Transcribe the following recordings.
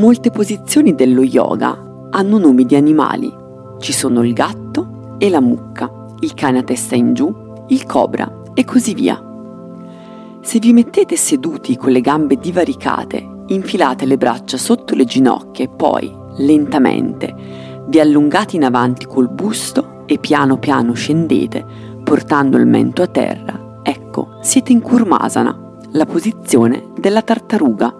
Molte posizioni dello yoga hanno nomi di animali. Ci sono il gatto e la mucca, il cane a testa in giù, il cobra e così via. Se vi mettete seduti con le gambe divaricate, infilate le braccia sotto le ginocchia e poi, lentamente, vi allungate in avanti col busto e piano piano scendete, portando il mento a terra, ecco, siete in Kurmasana, la posizione della tartaruga.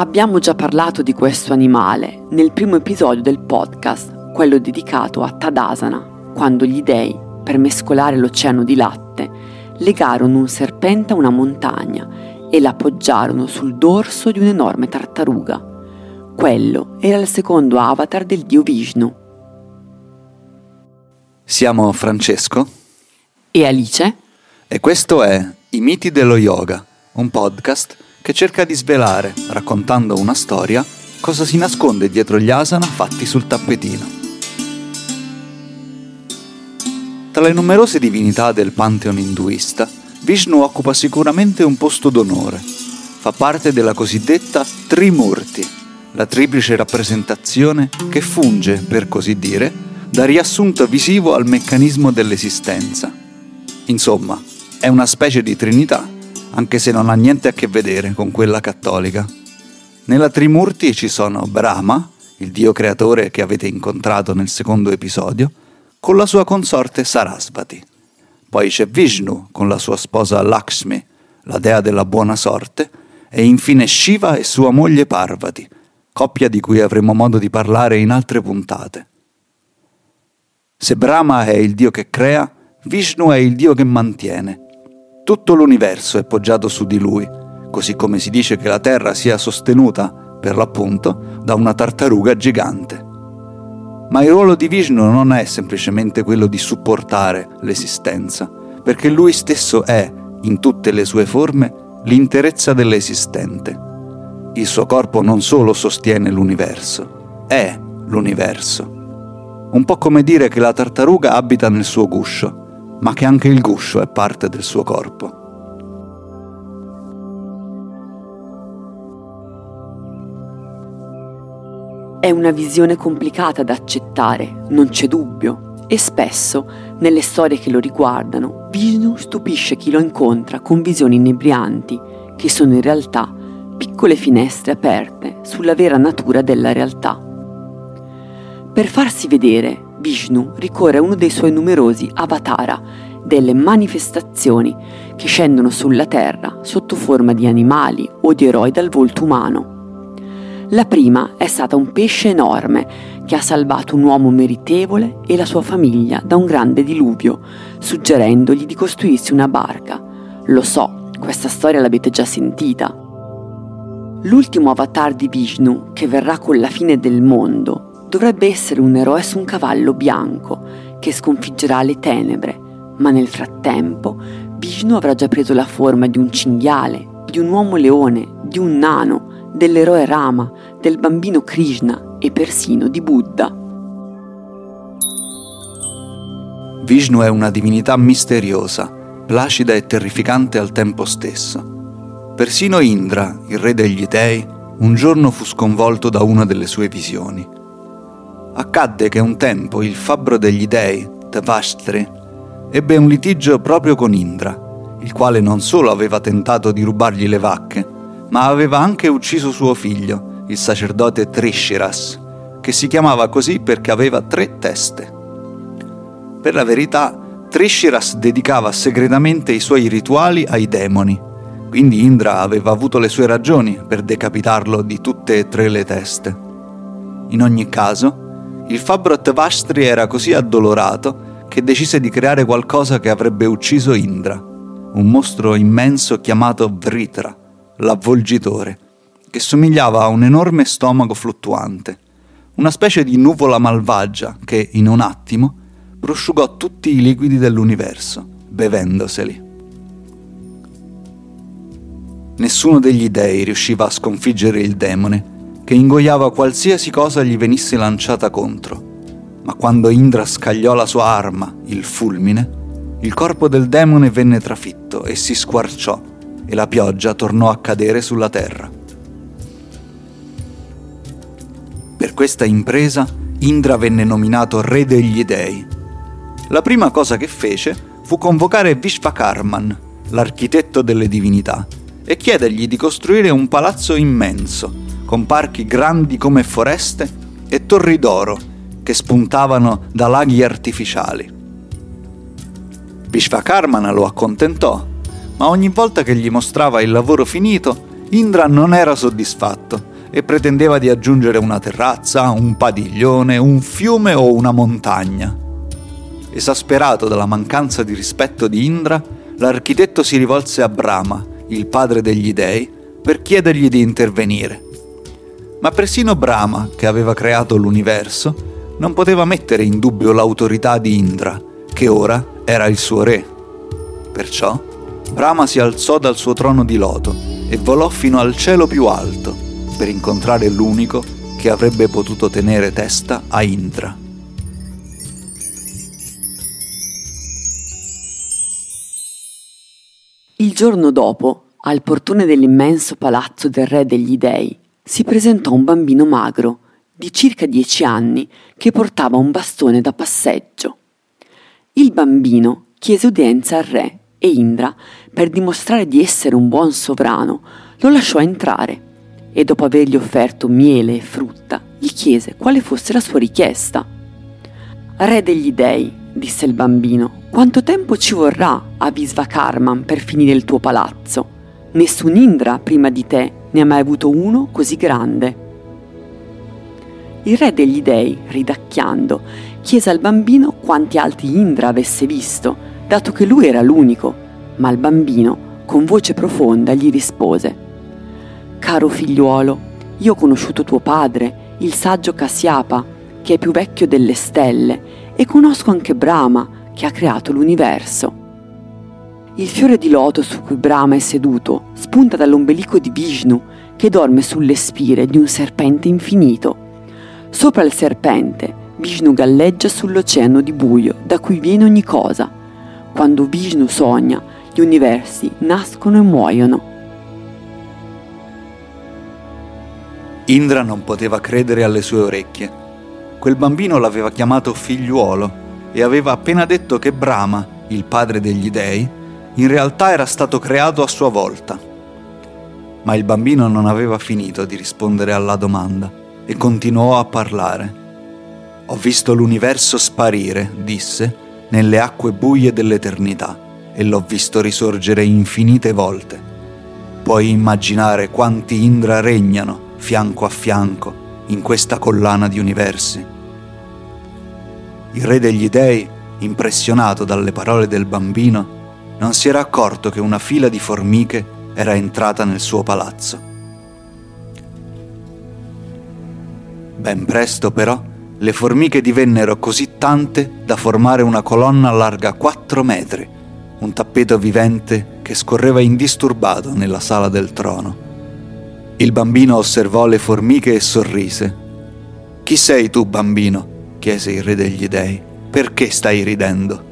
Abbiamo già parlato di questo animale nel primo episodio del podcast, quello dedicato a Tadasana, quando gli dei, per mescolare l'oceano di latte, legarono un serpente a una montagna e l'appoggiarono sul dorso di un'enorme tartaruga. Quello era il secondo avatar del dio Vishnu. Siamo Francesco e Alice e questo è I miti dello yoga, un podcast che cerca di svelare, raccontando una storia, cosa si nasconde dietro gli asana fatti sul tappetino. Tra le numerose divinità del pantheon induista, Vishnu occupa sicuramente un posto d'onore. Fa parte della cosiddetta Trimurti, la triplice rappresentazione che funge, per così dire, da riassunto visivo al meccanismo dell'esistenza. Insomma, è una specie di trinità anche se non ha niente a che vedere con quella cattolica. Nella Trimurti ci sono Brahma, il dio creatore che avete incontrato nel secondo episodio, con la sua consorte Sarasvati. Poi c'è Vishnu con la sua sposa Lakshmi, la dea della buona sorte, e infine Shiva e sua moglie Parvati, coppia di cui avremo modo di parlare in altre puntate. Se Brahma è il dio che crea, Vishnu è il dio che mantiene, tutto l'universo è poggiato su di lui, così come si dice che la Terra sia sostenuta, per l'appunto, da una tartaruga gigante. Ma il ruolo di Vishnu non è semplicemente quello di supportare l'esistenza, perché lui stesso è, in tutte le sue forme, l'interezza dell'esistente. Il suo corpo non solo sostiene l'universo, è l'universo. Un po' come dire che la tartaruga abita nel suo guscio, ma che anche il guscio è parte del suo corpo. È una visione complicata da accettare, non c'è dubbio, e spesso, nelle storie che lo riguardano, Vishnu stupisce chi lo incontra con visioni inebrianti, che sono in realtà piccole finestre aperte sulla vera natura della realtà. Per farsi vedere, Vishnu ricorre a uno dei suoi numerosi avatara, delle manifestazioni che scendono sulla terra sotto forma di animali o di eroi dal volto umano. La prima è stata un pesce enorme che ha salvato un uomo meritevole e la sua famiglia da un grande diluvio, suggerendogli di costruirsi una barca. Lo so, questa storia l'avete già sentita. L'ultimo avatar di Vishnu, che verrà con la fine del mondo, dovrebbe essere un eroe su un cavallo bianco che sconfiggerà le tenebre, ma nel frattempo Vishnu avrà già preso la forma di un cinghiale, di un uomo leone, di un nano, dell'eroe Rama, del bambino Krishna e persino di Buddha. Vishnu è una divinità misteriosa, placida e terrificante al tempo stesso. Persino Indra, il re degli dei, un giorno fu sconvolto da una delle sue visioni. Accadde che un tempo il fabbro degli dei, Tavastri, ebbe un litigio proprio con Indra, il quale non solo aveva tentato di rubargli le vacche, ma aveva anche ucciso suo figlio, il sacerdote Trishiras, che si chiamava così perché aveva tre teste. Per la verità, Trishiras dedicava segretamente i suoi rituali ai demoni, quindi Indra aveva avuto le sue ragioni per decapitarlo di tutte e tre le teste. In ogni caso, il fabbro Tvastri era così addolorato che decise di creare qualcosa che avrebbe ucciso Indra, un mostro immenso chiamato Vritra, l'avvolgitore, che somigliava a un enorme stomaco fluttuante, una specie di nuvola malvagia che, in un attimo, prosciugò tutti i liquidi dell'universo, bevendoseli. Nessuno degli dei riusciva a sconfiggere il demone che ingoiava qualsiasi cosa gli venisse lanciata contro. Ma quando Indra scagliò la sua arma, il fulmine, il corpo del demone venne trafitto e si squarciò e la pioggia tornò a cadere sulla terra. questa impresa Indra venne nominato re degli dei. La prima cosa che fece fu convocare Vishvakarman, l'architetto delle divinità, e chiedergli di costruire un palazzo immenso, con parchi grandi come foreste e torri d'oro che spuntavano da laghi artificiali. Vishvakarmana lo accontentò, ma ogni volta che gli mostrava il lavoro finito, Indra non era soddisfatto e pretendeva di aggiungere una terrazza, un padiglione, un fiume o una montagna. Esasperato dalla mancanza di rispetto di Indra, l'architetto si rivolse a Brahma, il padre degli dei, per chiedergli di intervenire. Ma persino Brahma, che aveva creato l'universo, non poteva mettere in dubbio l'autorità di Indra, che ora era il suo re. Perciò Brahma si alzò dal suo trono di loto e volò fino al cielo più alto per incontrare l'unico che avrebbe potuto tenere testa a Indra. Il giorno dopo, al portone dell'immenso palazzo del re degli dei, si presentò un bambino magro, di circa dieci anni, che portava un bastone da passeggio. Il bambino chiese udienza al re e Indra, per dimostrare di essere un buon sovrano, lo lasciò entrare e dopo avergli offerto miele e frutta, gli chiese quale fosse la sua richiesta. Re degli dei, disse il bambino, quanto tempo ci vorrà a Visvakarman per finire il tuo palazzo? Nessun Indra prima di te ne ha mai avuto uno così grande. Il re degli dei, ridacchiando, chiese al bambino quanti altri Indra avesse visto, dato che lui era l'unico, ma il bambino, con voce profonda, gli rispose Caro figliuolo, io ho conosciuto tuo padre, il saggio Cassiapa, che è più vecchio delle stelle, e conosco anche Brahma, che ha creato l'universo. Il fiore di loto su cui Brahma è seduto spunta dall'ombelico di Vishnu, che dorme sulle spire di un serpente infinito. Sopra il serpente, Vishnu galleggia sull'oceano di buio da cui viene ogni cosa. Quando Vishnu sogna, gli universi nascono e muoiono. Indra non poteva credere alle sue orecchie. Quel bambino l'aveva chiamato figliuolo e aveva appena detto che Brahma, il padre degli dei, in realtà era stato creato a sua volta. Ma il bambino non aveva finito di rispondere alla domanda e continuò a parlare. Ho visto l'universo sparire, disse, nelle acque buie dell'eternità e l'ho visto risorgere infinite volte. Puoi immaginare quanti Indra regnano fianco a fianco in questa collana di universi. Il re degli dei, impressionato dalle parole del bambino, non si era accorto che una fila di formiche era entrata nel suo palazzo. Ben presto però le formiche divennero così tante da formare una colonna larga 4 metri, un tappeto vivente che scorreva indisturbato nella sala del trono. Il bambino osservò le formiche e sorrise. Chi sei tu, bambino? chiese il re degli dei. Perché stai ridendo?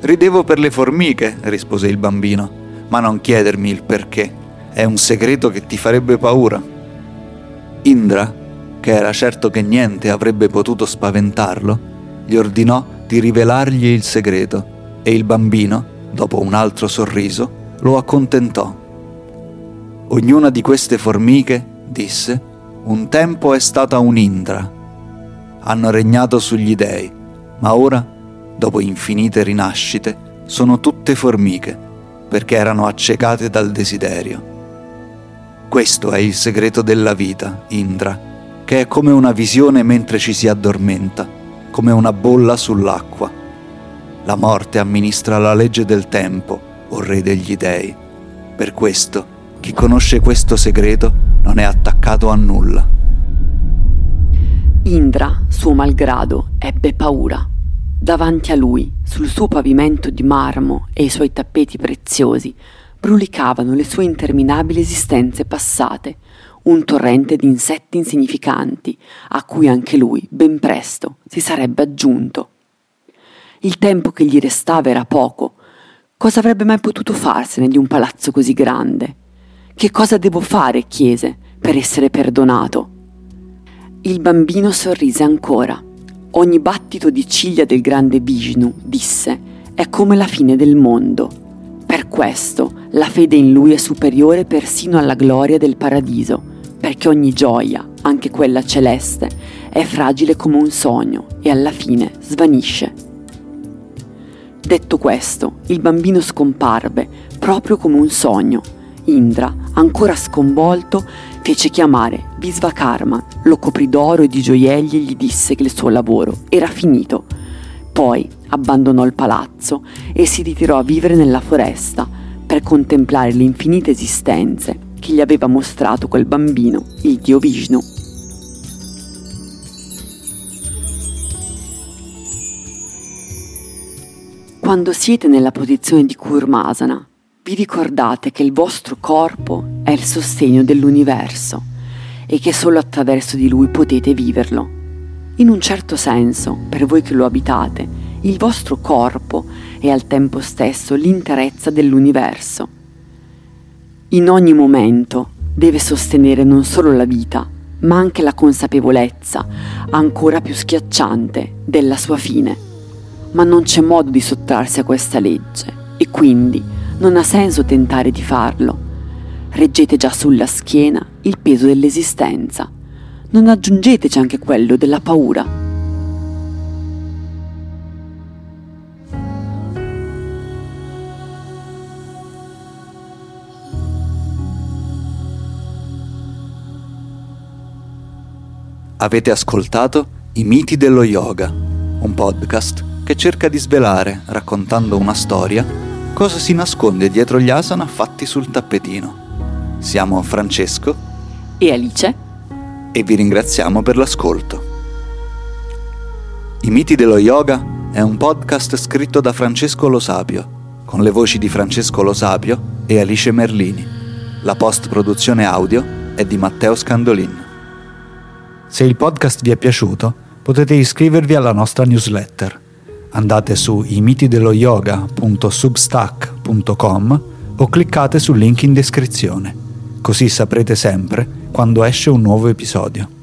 Ridevo per le formiche, rispose il bambino, ma non chiedermi il perché. È un segreto che ti farebbe paura. Indra, che era certo che niente avrebbe potuto spaventarlo, gli ordinò di rivelargli il segreto e il bambino, dopo un altro sorriso, lo accontentò. Ognuna di queste formiche, disse, un tempo è stata un'Indra. Hanno regnato sugli dei, ma ora, dopo infinite rinascite, sono tutte formiche, perché erano accecate dal desiderio. Questo è il segreto della vita, Indra, che è come una visione mentre ci si addormenta, come una bolla sull'acqua. La morte amministra la legge del tempo, o re degli dei. Per questo, chi conosce questo segreto non è attaccato a nulla. Indra, suo malgrado, ebbe paura. Davanti a lui, sul suo pavimento di marmo e i suoi tappeti preziosi, brulicavano le sue interminabili esistenze passate, un torrente di insetti insignificanti, a cui anche lui, ben presto, si sarebbe aggiunto. Il tempo che gli restava era poco. Cosa avrebbe mai potuto farsene di un palazzo così grande? Che cosa devo fare, chiese, per essere perdonato? Il bambino sorrise ancora. Ogni battito di ciglia del grande Vishnu, disse, è come la fine del mondo. Per questo la fede in lui è superiore persino alla gloria del paradiso, perché ogni gioia, anche quella celeste, è fragile come un sogno e alla fine svanisce. Detto questo, il bambino scomparve, proprio come un sogno. Indra, ancora sconvolto, fece chiamare Visvakarma, lo coprì d'oro e di gioielli e gli disse che il suo lavoro era finito. Poi abbandonò il palazzo e si ritirò a vivere nella foresta per contemplare le infinite esistenze che gli aveva mostrato quel bambino, il dio Vishnu. Quando siete nella posizione di Kurmasana, vi ricordate che il vostro corpo è il sostegno dell'universo e che solo attraverso di lui potete viverlo. In un certo senso, per voi che lo abitate, il vostro corpo è al tempo stesso l'interezza dell'universo. In ogni momento deve sostenere non solo la vita, ma anche la consapevolezza, ancora più schiacciante, della sua fine. Ma non c'è modo di sottrarsi a questa legge e quindi non ha senso tentare di farlo. Reggete già sulla schiena il peso dell'esistenza. Non aggiungeteci anche quello della paura. Avete ascoltato I miti dello yoga, un podcast che cerca di svelare, raccontando una storia, cosa si nasconde dietro gli asana fatti sul tappetino. Siamo Francesco e Alice e vi ringraziamo per l'ascolto. I miti dello yoga è un podcast scritto da Francesco Lo Sapio, con le voci di Francesco Lo Sapio e Alice Merlini. La post-produzione audio è di Matteo Scandolin. Se il podcast vi è piaciuto, potete iscrivervi alla nostra newsletter andate su imitidelloyoga.substack.com o cliccate sul link in descrizione, così saprete sempre quando esce un nuovo episodio.